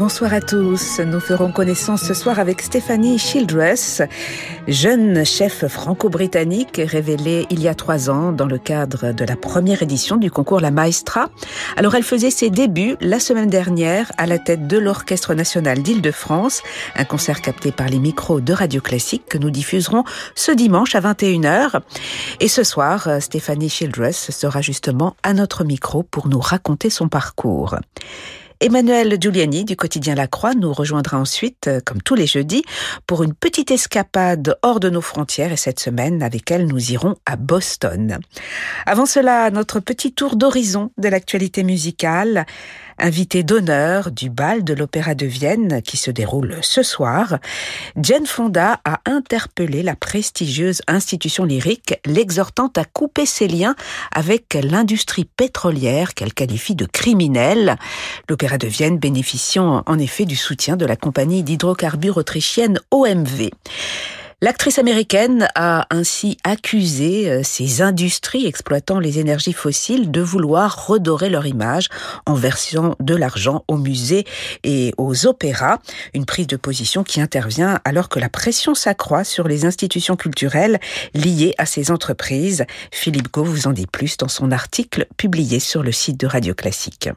Bonsoir à tous. Nous ferons connaissance ce soir avec Stéphanie Childress, jeune chef franco-britannique révélée il y a trois ans dans le cadre de la première édition du concours La Maestra. Alors elle faisait ses débuts la semaine dernière à la tête de l'Orchestre national d'Île-de-France, un concert capté par les micros de Radio Classique que nous diffuserons ce dimanche à 21h. Et ce soir, Stéphanie Childress sera justement à notre micro pour nous raconter son parcours. Emmanuel Giuliani du quotidien La Croix nous rejoindra ensuite, euh, comme tous les jeudis, pour une petite escapade hors de nos frontières et cette semaine, avec elle, nous irons à Boston. Avant cela, notre petit tour d'horizon de l'actualité musicale invité d'honneur du bal de l'Opéra de Vienne qui se déroule ce soir, Jane Fonda a interpellé la prestigieuse institution lyrique, l'exhortant à couper ses liens avec l'industrie pétrolière qu'elle qualifie de criminelle. L'Opéra de Vienne bénéficiant en effet du soutien de la compagnie d'hydrocarbures autrichienne OMV. L'actrice américaine a ainsi accusé euh, ces industries exploitant les énergies fossiles de vouloir redorer leur image en versant de l'argent aux musées et aux opéras, une prise de position qui intervient alors que la pression s'accroît sur les institutions culturelles liées à ces entreprises. Philippe Gau vous en dit plus dans son article publié sur le site de Radio Classique.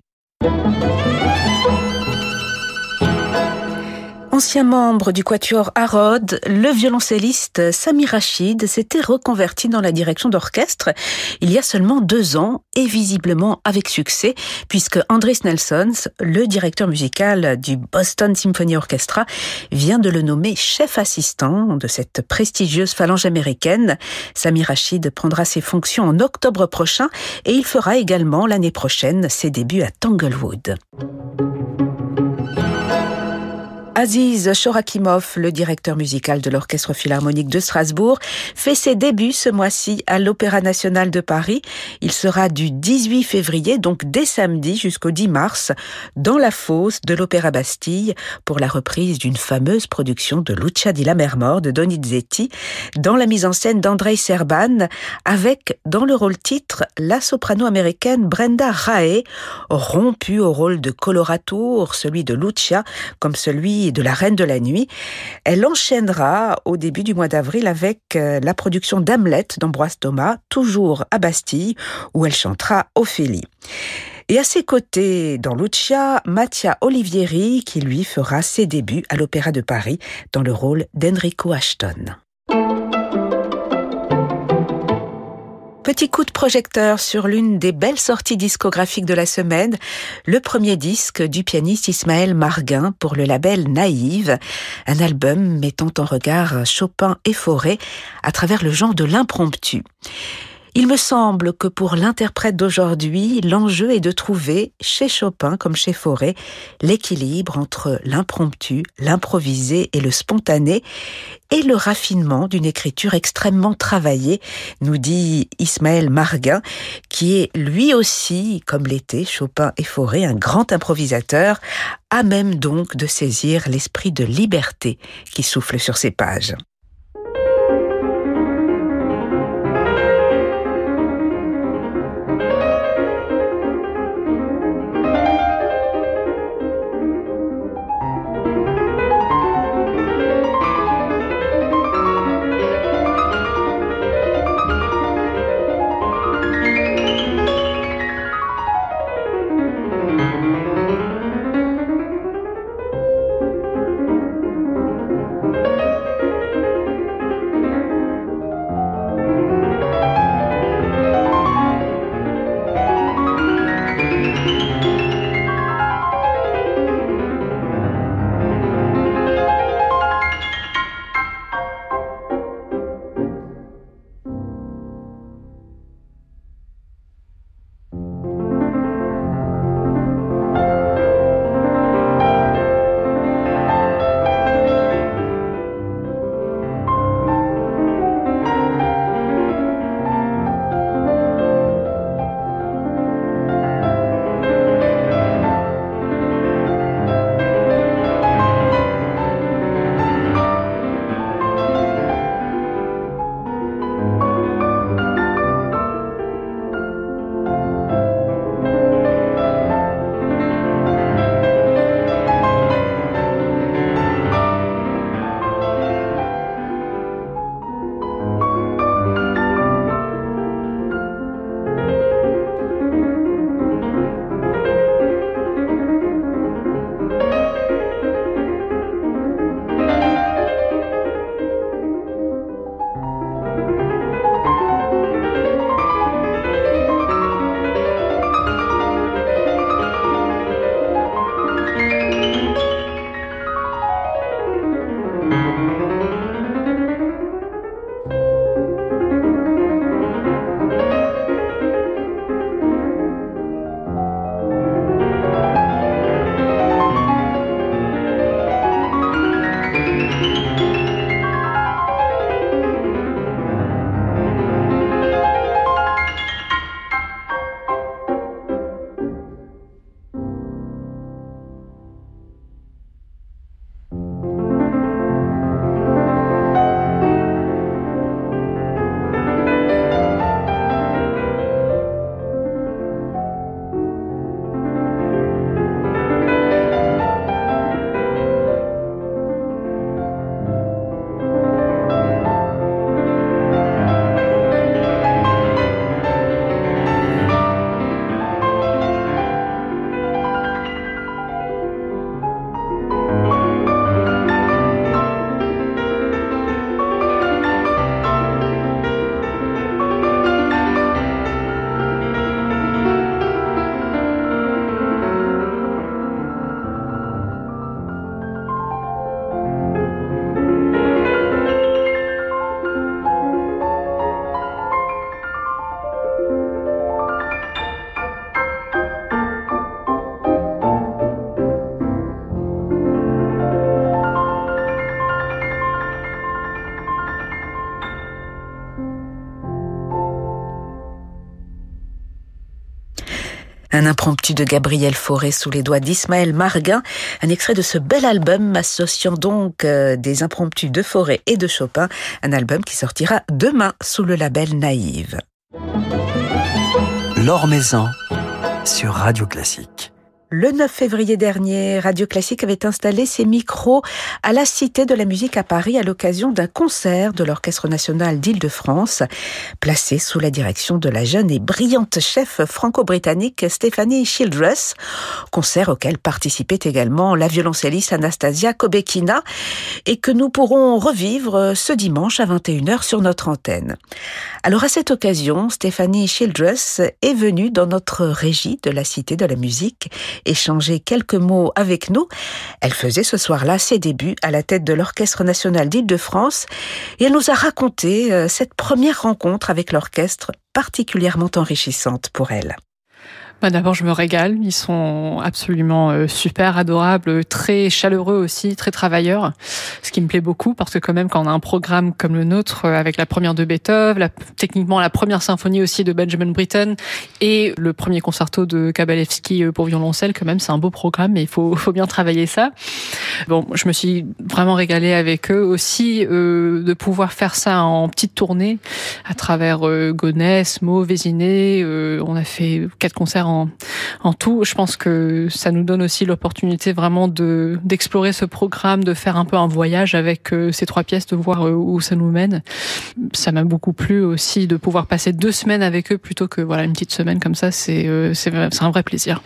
Ancien membre du quatuor Harrod, le violoncelliste Sami Rachid s'était reconverti dans la direction d'orchestre il y a seulement deux ans et visiblement avec succès puisque Andris Nelsons, le directeur musical du Boston Symphony Orchestra, vient de le nommer chef assistant de cette prestigieuse phalange américaine. Sami Rachid prendra ses fonctions en octobre prochain et il fera également l'année prochaine ses débuts à Tanglewood. Aziz Shorakimov, le directeur musical de l'Orchestre Philharmonique de Strasbourg, fait ses débuts ce mois-ci à l'Opéra National de Paris. Il sera du 18 février, donc dès samedi jusqu'au 10 mars, dans la fosse de l'Opéra Bastille pour la reprise d'une fameuse production de Lucia di Lammermoor de Donizetti, dans la mise en scène d'Andrei Serban, avec, dans le rôle titre, la soprano américaine Brenda Rae, rompue au rôle de colorature, celui de Lucia, comme celui de La Reine de la Nuit. Elle enchaînera au début du mois d'avril avec euh, la production d'Hamlet d'Ambroise Thomas, toujours à Bastille, où elle chantera Ophélie. Et à ses côtés, dans Lucia, Mattia Olivieri, qui lui fera ses débuts à l'Opéra de Paris dans le rôle d'Enrico Ashton. Petit coup de projecteur sur l'une des belles sorties discographiques de la semaine, le premier disque du pianiste Ismaël Marguin pour le label Naïve, un album mettant en regard Chopin et Forêt à travers le genre de l'impromptu. Il me semble que pour l'interprète d'aujourd'hui, l'enjeu est de trouver, chez Chopin comme chez Forêt, l'équilibre entre l'impromptu, l'improvisé et le spontané, et le raffinement d'une écriture extrêmement travaillée, nous dit Ismaël Marguin, qui est lui aussi, comme l'était Chopin et Forêt, un grand improvisateur, à même donc de saisir l'esprit de liberté qui souffle sur ses pages. Un impromptu de Gabriel Fauré sous les doigts d'Ismaël Marguin, un extrait de ce bel album associant donc euh, des impromptus de Fauré et de Chopin, un album qui sortira demain sous le label Naïve. L'Or sur Radio Classique. Le 9 février dernier, Radio Classique avait installé ses micros à la Cité de la musique à Paris à l'occasion d'un concert de l'Orchestre national d'Île-de-France, placé sous la direction de la jeune et brillante chef franco-britannique Stéphanie Childress, concert auquel participait également la violoncelliste Anastasia Kobekina et que nous pourrons revivre ce dimanche à 21h sur notre antenne. Alors à cette occasion, Stéphanie Childress est venue dans notre régie de la Cité de la musique échanger quelques mots avec nous. Elle faisait ce soir-là ses débuts à la tête de l'Orchestre national d'Île-de-France et elle nous a raconté euh, cette première rencontre avec l'orchestre particulièrement enrichissante pour elle. Bah, d'abord, je me régale. Ils sont absolument euh, super, adorables, très chaleureux aussi, très travailleurs. Ce qui me plaît beaucoup parce que quand même, quand on a un programme comme le nôtre, euh, avec la première de Beethoven, la, techniquement la première symphonie aussi de Benjamin Britten et le premier concerto de Kabalevski euh, pour violoncelle, quand même, c'est un beau programme, mais il faut, faut bien travailler ça. Bon, je me suis vraiment régalée avec eux aussi de pouvoir faire ça en petite tournée à travers euh, Gonesse, Meaux, Vésiné. on a fait quatre concerts en, tout. Je pense que ça nous donne aussi l'opportunité vraiment de d'explorer ce programme, de faire un peu un voyage avec euh, ces trois pièces, de voir euh, où ça nous mène. Ça m'a beaucoup plu aussi de pouvoir passer deux semaines avec eux plutôt que voilà une petite semaine comme ça. C'est euh, un vrai plaisir.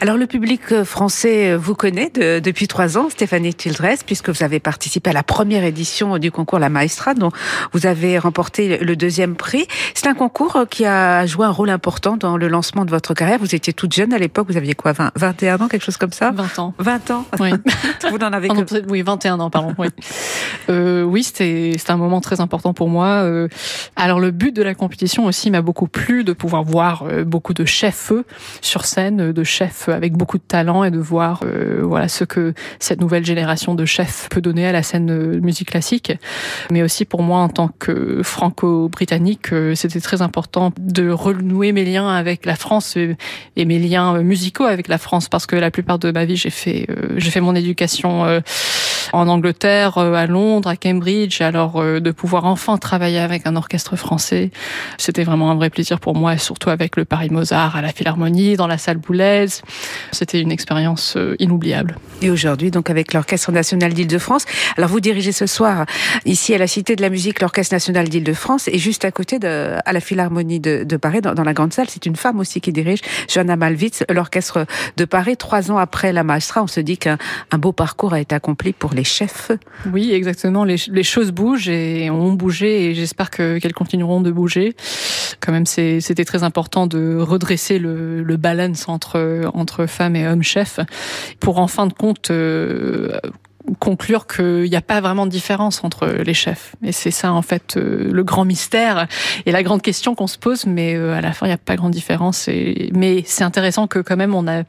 Alors le public français vous connaît depuis trois ans, Stéphanie Childress, puisque vous avez participé à la première édition du concours La Maestra, dont vous avez remporté le deuxième prix. C'est un concours qui a joué un rôle important dans le lancement de votre carrière. Vous étiez toute jeune à l'époque, vous aviez quoi, 20, 21 ans, quelque chose comme ça 20 ans. 20 ans Oui. vous n'en avez que... Oui, 21 ans, pardon. Oui, euh, oui c'était un moment très important pour moi. Euh, alors le but de la compétition aussi m'a beaucoup plu, de pouvoir voir euh, beaucoup de chefs sur scène, de chefs avec beaucoup de talent et de voir euh, voilà ce que cette nouvelle génération de chefs peut donner à la scène de musique classique. Mais aussi pour moi en tant que franco-britannique, euh, c'était très important de renouer mes liens avec la France et mes liens musicaux avec la France parce que la plupart de ma vie j'ai fait euh, j'ai fait mon éducation euh, en Angleterre, à Londres, à Cambridge. Alors de pouvoir enfin travailler avec un orchestre français, c'était vraiment un vrai plaisir pour moi, surtout avec le Paris Mozart à la Philharmonie, dans la salle Boulez. C'était une expérience inoubliable. Et aujourd'hui, donc avec l'Orchestre national d'Île-de-France. Alors vous dirigez ce soir ici à la Cité de la Musique l'Orchestre national d'Île-de-France et juste à côté de à la Philharmonie de, de Paris, dans, dans la grande salle, c'est une femme aussi qui dirige Johanna Malwitz, l'orchestre de Paris. Trois ans après la Maestra, on se dit qu'un beau parcours a été accompli pour les chefs. Oui, exactement. Les, choses bougent et ont bougé et j'espère qu'elles continueront de bouger. Quand même, c'était très important de redresser le, le balance entre, entre femmes et hommes chefs pour en fin de compte euh, conclure qu'il n'y a pas vraiment de différence entre les chefs. Et c'est ça, en fait, euh, le grand mystère et la grande question qu'on se pose, mais euh, à la fin, il n'y a pas grande différence. Et... Mais c'est intéressant que quand même, on a,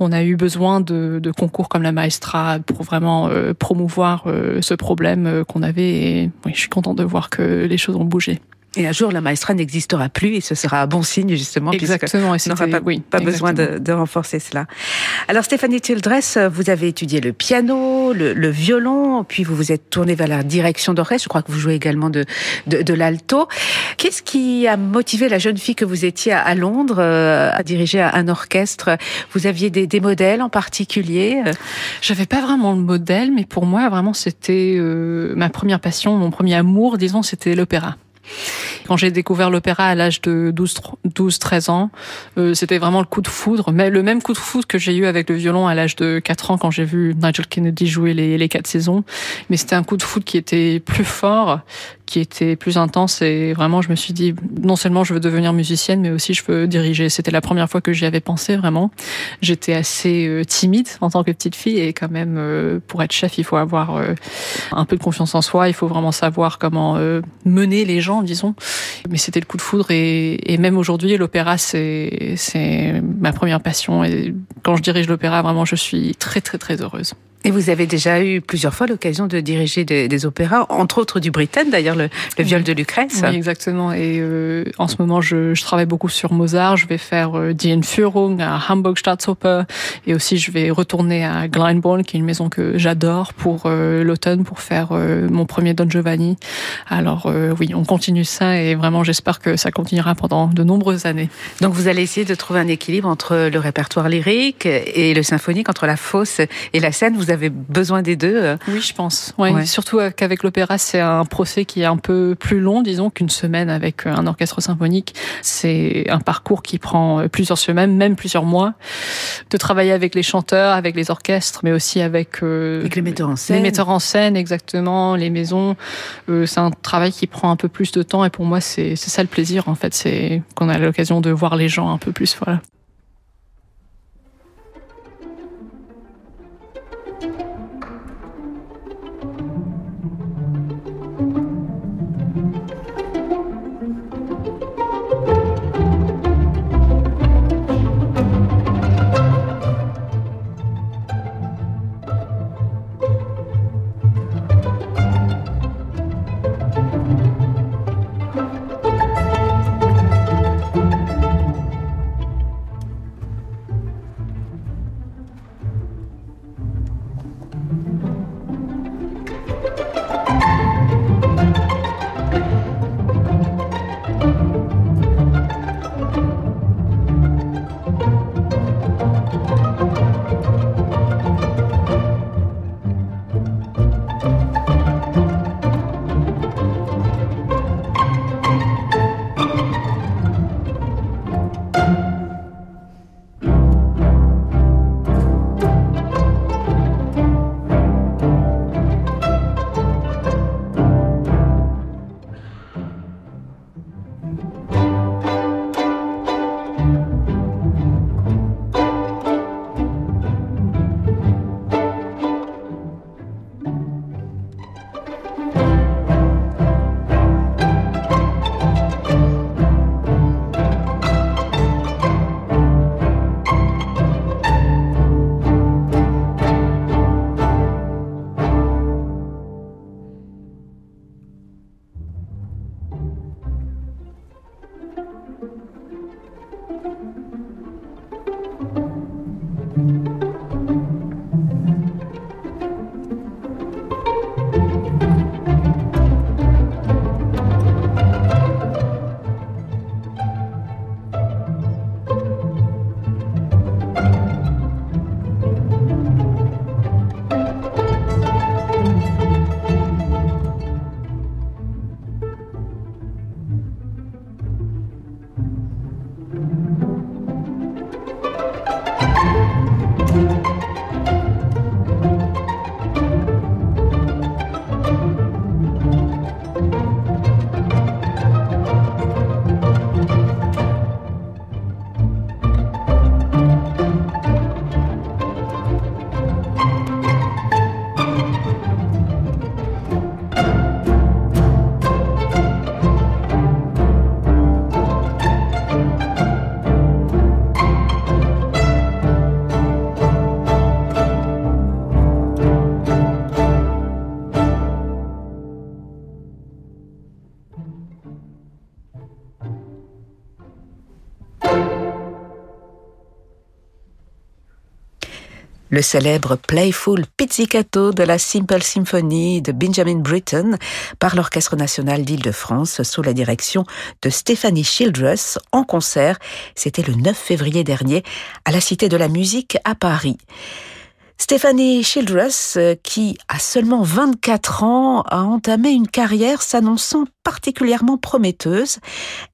on a eu besoin de, de concours comme la Maestra pour vraiment euh, promouvoir ce problème qu'on avait. Et oui, je suis contente de voir que les choses ont bougé. Et un jour, la maestra n'existera plus et ce sera un bon signe, justement, exactement, puisqu'on n'aura pas, oui, pas besoin de, de, renforcer cela. Alors, Stéphanie Childress, vous avez étudié le piano, le, le violon, puis vous vous êtes tournée vers la direction d'orchestre. Je crois que vous jouez également de, de, de l'alto. Qu'est-ce qui a motivé la jeune fille que vous étiez à, Londres euh, à diriger un orchestre? Vous aviez des, des modèles en particulier? J'avais pas vraiment le modèle, mais pour moi, vraiment, c'était euh, ma première passion, mon premier amour, disons, c'était l'opéra. Quand j'ai découvert l'opéra à l'âge de 12-13 ans, euh, c'était vraiment le coup de foudre, mais le même coup de foudre que j'ai eu avec le violon à l'âge de 4 ans quand j'ai vu Nigel Kennedy jouer les, les quatre saisons. Mais c'était un coup de foudre qui était plus fort, qui était plus intense et vraiment je me suis dit non seulement je veux devenir musicienne mais aussi je veux diriger. C'était la première fois que j'y avais pensé vraiment. J'étais assez euh, timide en tant que petite fille et quand même euh, pour être chef il faut avoir un peu de confiance en soi, il faut vraiment savoir comment mener les gens disons. Mais c'était le coup de foudre et, et même aujourd'hui, l'opéra, c'est ma première passion. Et quand je dirige l'opéra, vraiment, je suis très, très, très heureuse. Et vous avez déjà eu plusieurs fois l'occasion de diriger des, opéras, entre autres du Britten, d'ailleurs le, viol de Lucrèce. Oui, exactement. Et euh, en ce moment, je, je, travaille beaucoup sur Mozart. Je vais faire euh, Die Entführung à Hamburg Staatsoper, et aussi je vais retourner à Glyndebourne, qui est une maison que j'adore, pour euh, l'automne, pour faire euh, mon premier Don Giovanni. Alors oui, on continue ça, et vraiment j'espère que ça continuera pendant de nombreuses années. Donc vous allez essayer de trouver un équilibre entre le répertoire lyrique et le symphonique, entre la fosse et la scène. Vous avez besoin des deux euh Oui, je pense. Ouais, Surtout qu'avec l'opéra, c'est un procès qui est un peu plus long, disons, qu'une semaine avec un orchestre symphonique. C'est un parcours qui prend plusieurs semaines, même plusieurs mois, de travailler avec les chanteurs, avec les orchestres, mais aussi avec, euh, avec les metteurs en scène. Les metteurs en scène, exactement, les maisons. Euh, c'est un travail qui prend un peu plus de temps et pour moi, c'est ça le plaisir, en fait, c'est qu'on a l'occasion de voir les gens un peu plus, voilà. Le célèbre Playful Pizzicato de la Simple Symphony de Benjamin Britten par l'Orchestre national d'Île-de-France sous la direction de Stephanie Childress en concert. C'était le 9 février dernier à la Cité de la Musique à Paris. Stephanie Childress, qui a seulement 24 ans, a entamé une carrière s'annonçant particulièrement prometteuse.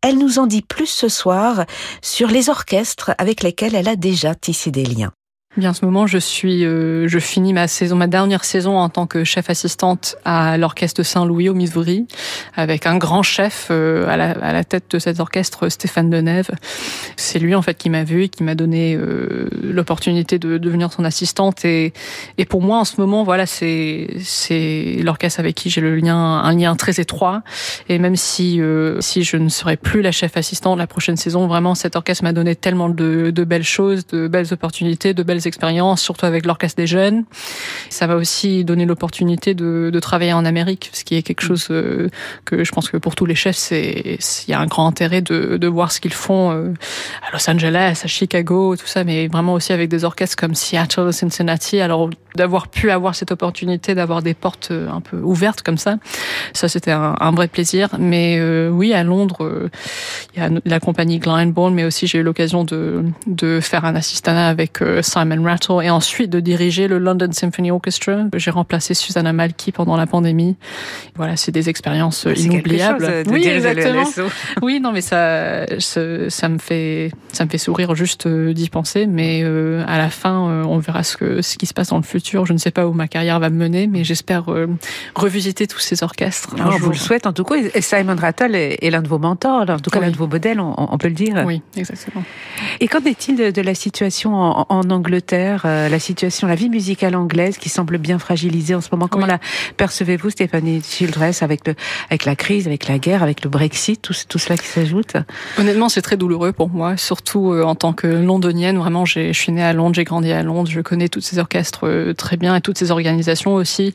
Elle nous en dit plus ce soir sur les orchestres avec lesquels elle a déjà tissé des liens. Bien, en ce moment, je suis, euh, je finis ma saison, ma dernière saison en tant que chef assistante à l'orchestre Saint-Louis au Missouri, avec un grand chef euh, à, la, à, la, tête de cet orchestre, Stéphane Denève. C'est lui en fait qui m'a vu et qui m'a donné euh, l'opportunité de, devenir son assistante. Et, et pour moi, en ce moment, voilà, c'est c'est l'orchestre avec qui j'ai le lien, un lien très étroit. Et même si si je ne serai plus la chef assistante la prochaine saison, vraiment, cet orchestre m'a donné tellement de, de belles choses, de belles opportunités, de belles nouvelles expériences, surtout avec l'orchestre des jeunes. Ça m'a aussi donné l'opportunité de, travailler en Amérique, ce qui est quelque chose euh, que je pense que pour tous les chefs, il y a un grand intérêt de, voir ce qu'ils font euh, à Los Angeles, à Chicago, tout ça, mais vraiment aussi avec des orchestres comme Seattle, Cincinnati. Alors d'avoir pu avoir cette opportunité d'avoir des portes euh, un peu ouvertes comme ça, ça c'était un, vrai plaisir. Mais oui, à Londres, il y a la compagnie Glyndebourne, mais aussi j'ai eu l'occasion de, faire un assistanat avec Simon Rattle et ensuite de diriger le London Symphony Orchestra. J'ai remplacé Susanna Malky pendant la pandémie. Voilà, c'est des expériences inoubliables. De oui, exactement. oui, non, mais ça, ça me fait, ça me fait sourire juste euh, d'y penser. Mais euh, à la fin, euh, on verra ce que ce qui se passe dans le futur. Je ne sais pas où ma carrière va me mener, mais j'espère revisiter tous ces orchestres. Non, vous le souhaite en tout cas. Et Simon Rattle est, l'un de vos mentors, en tout cas l'un de vos modèles, on, peut le dire. Oui, exactement. Et qu'en est-il de, la situation en, en Angleterre, la situation, la vie musicale anglaise qui semble bien fragilisée en ce moment Comment la percevez-vous, Stéphanie Childress, avec le, avec la crise, avec la guerre, avec le Brexit, tout, tout cela qui s'ajoute? Honnêtement, c'est très douloureux pour moi, surtout euh, en tant que londonienne. Vraiment, je suis née à Londres, j'ai grandi à Londres, je connais tous ces orchestres euh, très bien et toutes ces organisations aussi.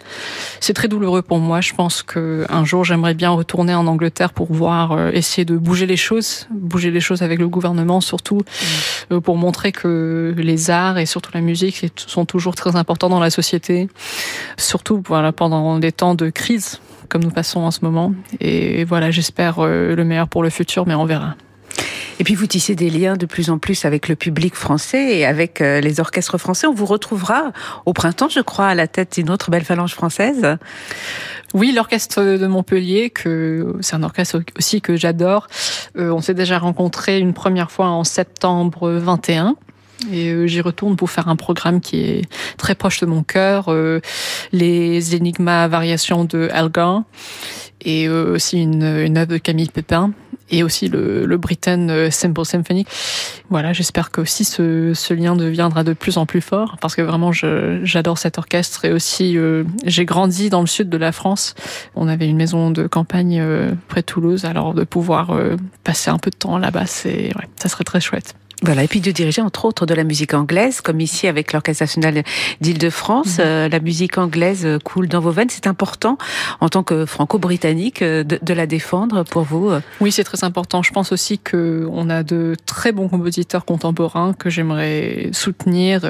C'est très douloureux pour moi. Je pense que un jour, j'aimerais bien retourner en Angleterre pour voir, euh, essayer de bouger les choses, bouger les choses avec le gouvernement, surtout mmh. pour montrer que les arts et surtout la musique sont toujours très importants dans la société, surtout voilà pendant des temps de crise comme nous passons en ce moment. Et voilà, j'espère le meilleur pour le futur, mais on verra. Et puis vous tissez des liens de plus en plus avec le public français et avec euh, les orchestres français. On vous retrouvera au printemps, je crois, à la tête d'une autre belle phalange française. Oui, l'orchestre de Montpellier, que c'est un orchestre aussi que j'adore. Euh, on s'est déjà rencontré une première fois en septembre 21. Et euh, j'y retourne pour faire un programme qui est très proche de mon cœur, les Enigmas variations de Algan et aussi une, une œuvre de Camille Pépin et aussi le, le Britain euh, Simple Symphony. Voilà, j'espère que aussi ce, ce, lien deviendra de plus en plus fort parce que vraiment j'adore cet orchestre et aussi euh, j'ai grandi dans le sud de la France. On avait une maison de campagne euh, près de Toulouse, alors de pouvoir passer un peu de temps là-bas, c'est ouais, ça serait très chouette. Voilà, et puis de diriger entre autres de la musique anglaise, comme ici avec l'Orchestre national d'Île-de-France. Mhm. Euh, la musique anglaise euh, coule dans vos veines. C'est important en tant que franco-britannique euh, de, de, la défendre pour vous. Oui, c'est très important. Je pense aussi que on a de très bons compositeurs contemporains que j'aimerais soutenir.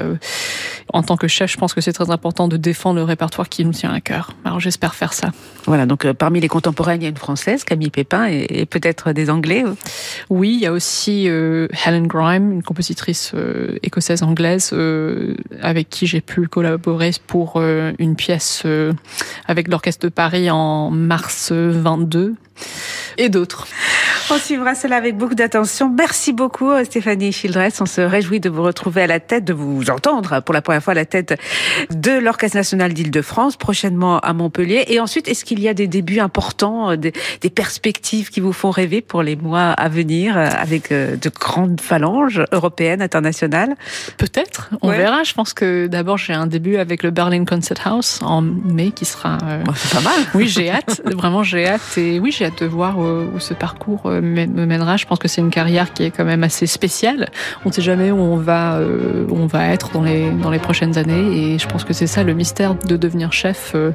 En tant que chef, je pense que c'est très important de défendre le répertoire qui nous tient à cœur. Alors j'espère faire ça. Voilà, donc parmi les contemporains, il y a une française, Camille Pépin, et, et peut-être des Anglais. Oui, il y a aussi Helen Grimes une compositrice euh, écossaise-anglaise euh, avec qui j'ai pu collaborer pour euh, une pièce avec l'Orchestre de Paris en mars 22 et d'autres. On suivra cela avec beaucoup d'attention. Merci beaucoup Stéphanie Childress. On se réjouit de vous retrouver à la tête, de vous entendre pour la première fois à la tête de l'Orchestre national d'Île-de-France, prochainement à Montpellier. Et ensuite, est-ce qu'il y a des débuts importants, des, des, perspectives qui vous font rêver pour les mois à venir avec de grandes phalanges? Européennes, internationales Peut-être, on verra. Je pense que d'abord j'ai un début avec le Berlin Concert House en mai qui sera... Euh... C'est pas mal. Oui, j'ai hâte. Vraiment, j'ai hâte. Et oui, j'ai hâte de voir où ce parcours euh, me mènera. Je pense que c'est une carrière qui est quand même assez spéciale. On ne sait jamais où on va, euh, où on va être dans les, dans les prochaines années. Et je pense que c'est ça le mystère de devenir chef. Euh,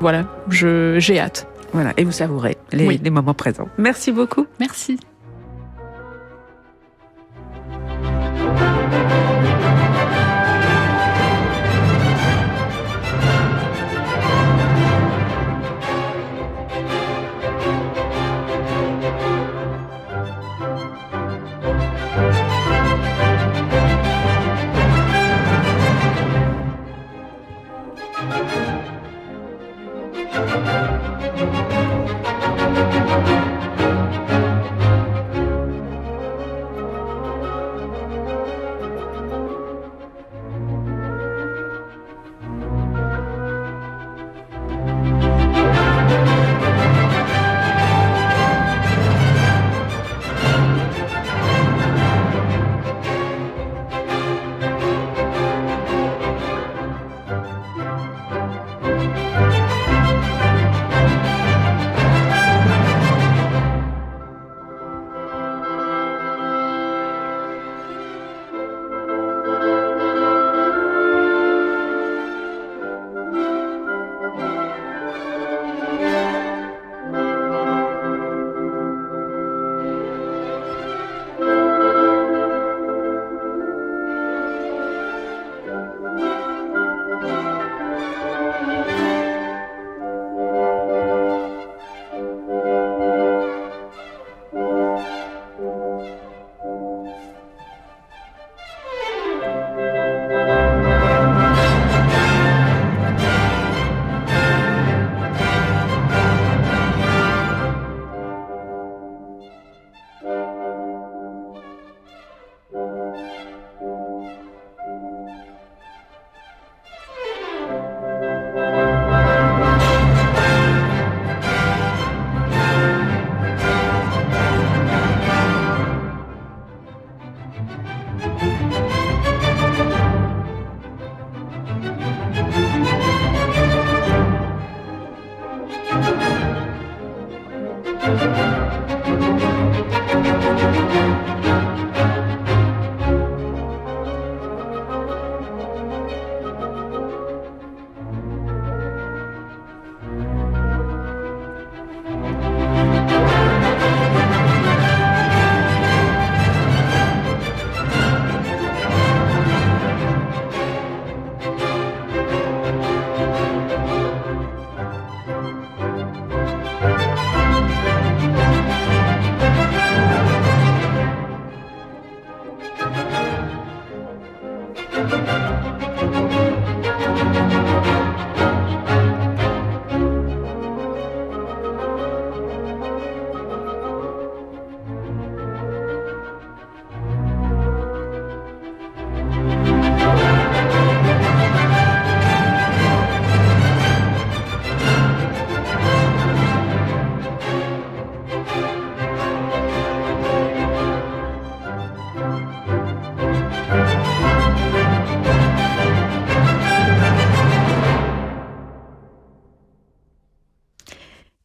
voilà, j'ai hâte. Voilà, et vous savourez les, les moments présents. Merci beaucoup. Merci.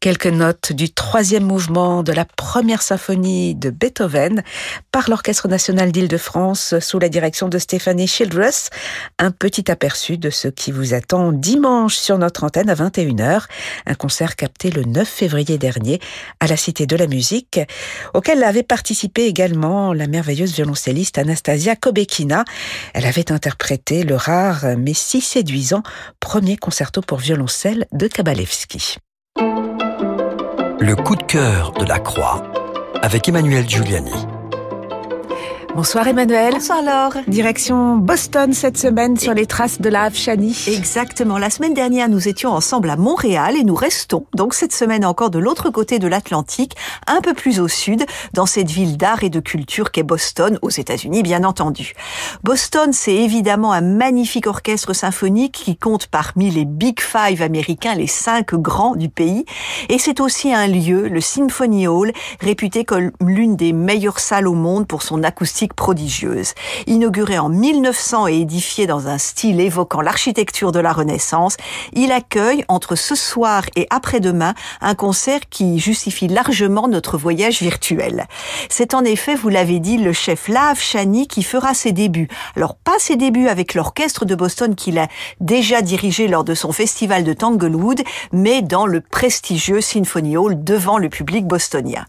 Quelques notes du troisième mouvement de la première symphonie de Beethoven par l'Orchestre national d'Île-de-France sous la direction de Stéphanie Childress. Un petit aperçu de ce qui vous attend dimanche sur notre antenne à 21h. Un concert capté le 9 février dernier à la Cité de la Musique, auquel avait participé également la merveilleuse violoncelliste Anastasia Kobekina. Elle avait interprété le rare mais si séduisant premier concerto pour violoncelle de Kabalevski. Le coup de cœur de la Croix avec Emmanuel Giuliani. Bonsoir Emmanuel. Bonsoir Laure. Direction Boston cette semaine sur les traces de la Shani. Exactement. La semaine dernière, nous étions ensemble à Montréal et nous restons donc cette semaine encore de l'autre côté de l'Atlantique, un peu plus au sud, dans cette ville d'art et de culture qu'est Boston, aux États-Unis bien entendu. Boston, c'est évidemment un magnifique orchestre symphonique qui compte parmi les Big Five américains, les cinq grands du pays. Et c'est aussi un lieu, le Symphony Hall, réputé comme l'une des meilleures salles au monde pour son acoustique prodigieuse. Inauguré en 1900 et édifié dans un style évoquant l'architecture de la Renaissance, il accueille entre ce soir et après-demain un concert qui justifie largement notre voyage virtuel. C'est en effet, vous l'avez dit, le chef Lav Chani qui fera ses débuts. Alors pas ses débuts avec l'orchestre de Boston qu'il a déjà dirigé lors de son festival de Tanglewood, mais dans le prestigieux Symphony Hall devant le public bostonien.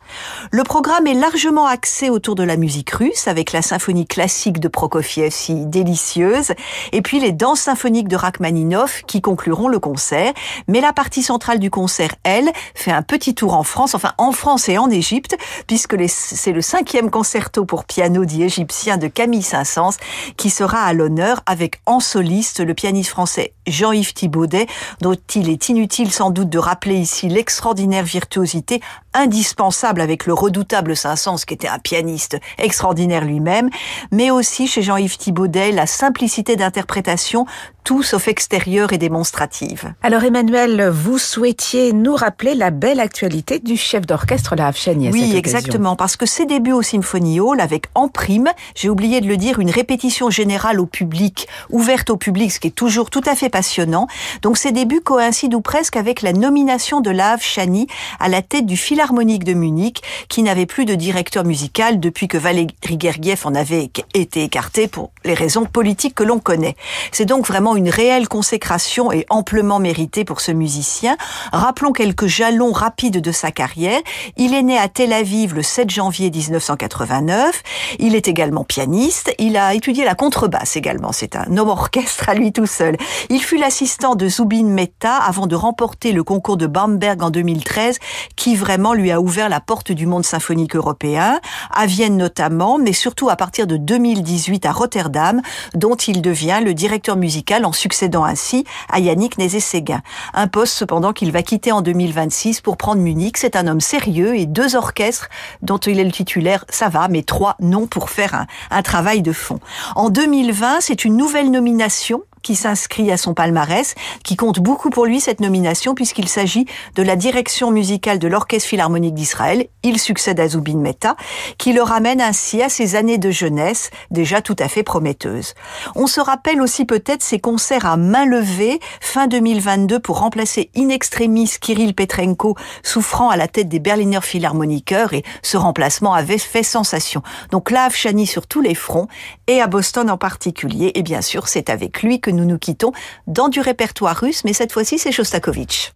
Le programme est largement axé autour de la musique russe avec la symphonie classique de Prokofiev si délicieuse, et puis les danses symphoniques de Rachmaninoff qui concluront le concert. Mais la partie centrale du concert, elle, fait un petit tour en France, enfin en France et en Égypte, puisque c'est le cinquième concerto pour piano dit égyptien de Camille Saint-Saëns qui sera à l'honneur avec en soliste le pianiste français Jean-Yves Thibaudet, dont il est inutile sans doute de rappeler ici l'extraordinaire virtuosité indispensable avec le redoutable Saint-Saëns qui était un pianiste extraordinaire lui-même, mais aussi chez Jean-Yves Thibaudet la simplicité d'interprétation tout sauf extérieure et démonstrative. Alors Emmanuel, vous souhaitiez nous rappeler la belle actualité du chef d'orchestre La Havchani Oui, exactement, parce que ses débuts au Symphony Hall avec en prime, j'ai oublié de le dire, une répétition générale au public, ouverte au public, ce qui est toujours tout à fait passionnant. Donc ses débuts coïncident ou presque avec la nomination de La Havchani à la tête du Philharmonique de Munich, qui n'avait plus de directeur musical depuis que Valéry Gergiev en avait été écarté pour les raisons politiques que l'on connaît. C'est donc vraiment une réelle consécration et amplement méritée pour ce musicien. Rappelons quelques jalons rapides de sa carrière. Il est né à Tel Aviv le 7 janvier 1989. Il est également pianiste. Il a étudié la contrebasse également. C'est un homme orchestre à lui tout seul. Il fut l'assistant de Zubin Mehta avant de remporter le concours de Bamberg en 2013 qui vraiment lui a ouvert la porte du monde symphonique européen, à Vienne notamment, mais surtout à partir de 2018 à Rotterdam, dont il devient le directeur musical en succédant ainsi à Yannick Nézet-Séguin. Un poste cependant qu'il va quitter en 2026 pour prendre Munich. C'est un homme sérieux et deux orchestres dont il est le titulaire, ça va, mais trois non pour faire un, un travail de fond. En 2020, c'est une nouvelle nomination qui s'inscrit à son palmarès, qui compte beaucoup pour lui cette nomination puisqu'il s'agit de la direction musicale de l'Orchestre Philharmonique d'Israël. Il succède à Zubin Mehta, qui le ramène ainsi à ses années de jeunesse, déjà tout à fait prometteuses. On se rappelle aussi peut-être ses concerts à main levée fin 2022 pour remplacer in extremis Kirill Petrenko, souffrant à la tête des Berliner Philharmoniker et ce remplacement avait fait sensation. Donc là, Chani sur tous les fronts et à Boston en particulier. Et bien sûr, c'est avec lui que nous nous quittons dans du répertoire russe, mais cette fois-ci c'est Shostakovich.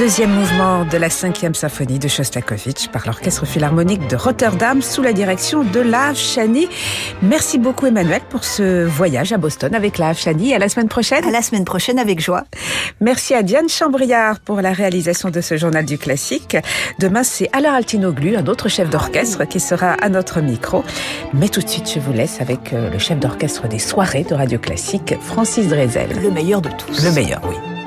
Deuxième mouvement de la cinquième symphonie de Shostakovich par l'Orchestre Philharmonique de Rotterdam sous la direction de Lav Chani. Merci beaucoup Emmanuel pour ce voyage à Boston avec Lav Chani. À la semaine prochaine. À la semaine prochaine avec joie. Merci à Diane Chambriard pour la réalisation de ce journal du classique. Demain, c'est Alain Altinoglu, un autre chef d'orchestre qui sera à notre micro. Mais tout de suite, je vous laisse avec euh, le chef d'orchestre des soirées de Radio Classique, Francis Drezel. Le meilleur de tous. Le meilleur, oui.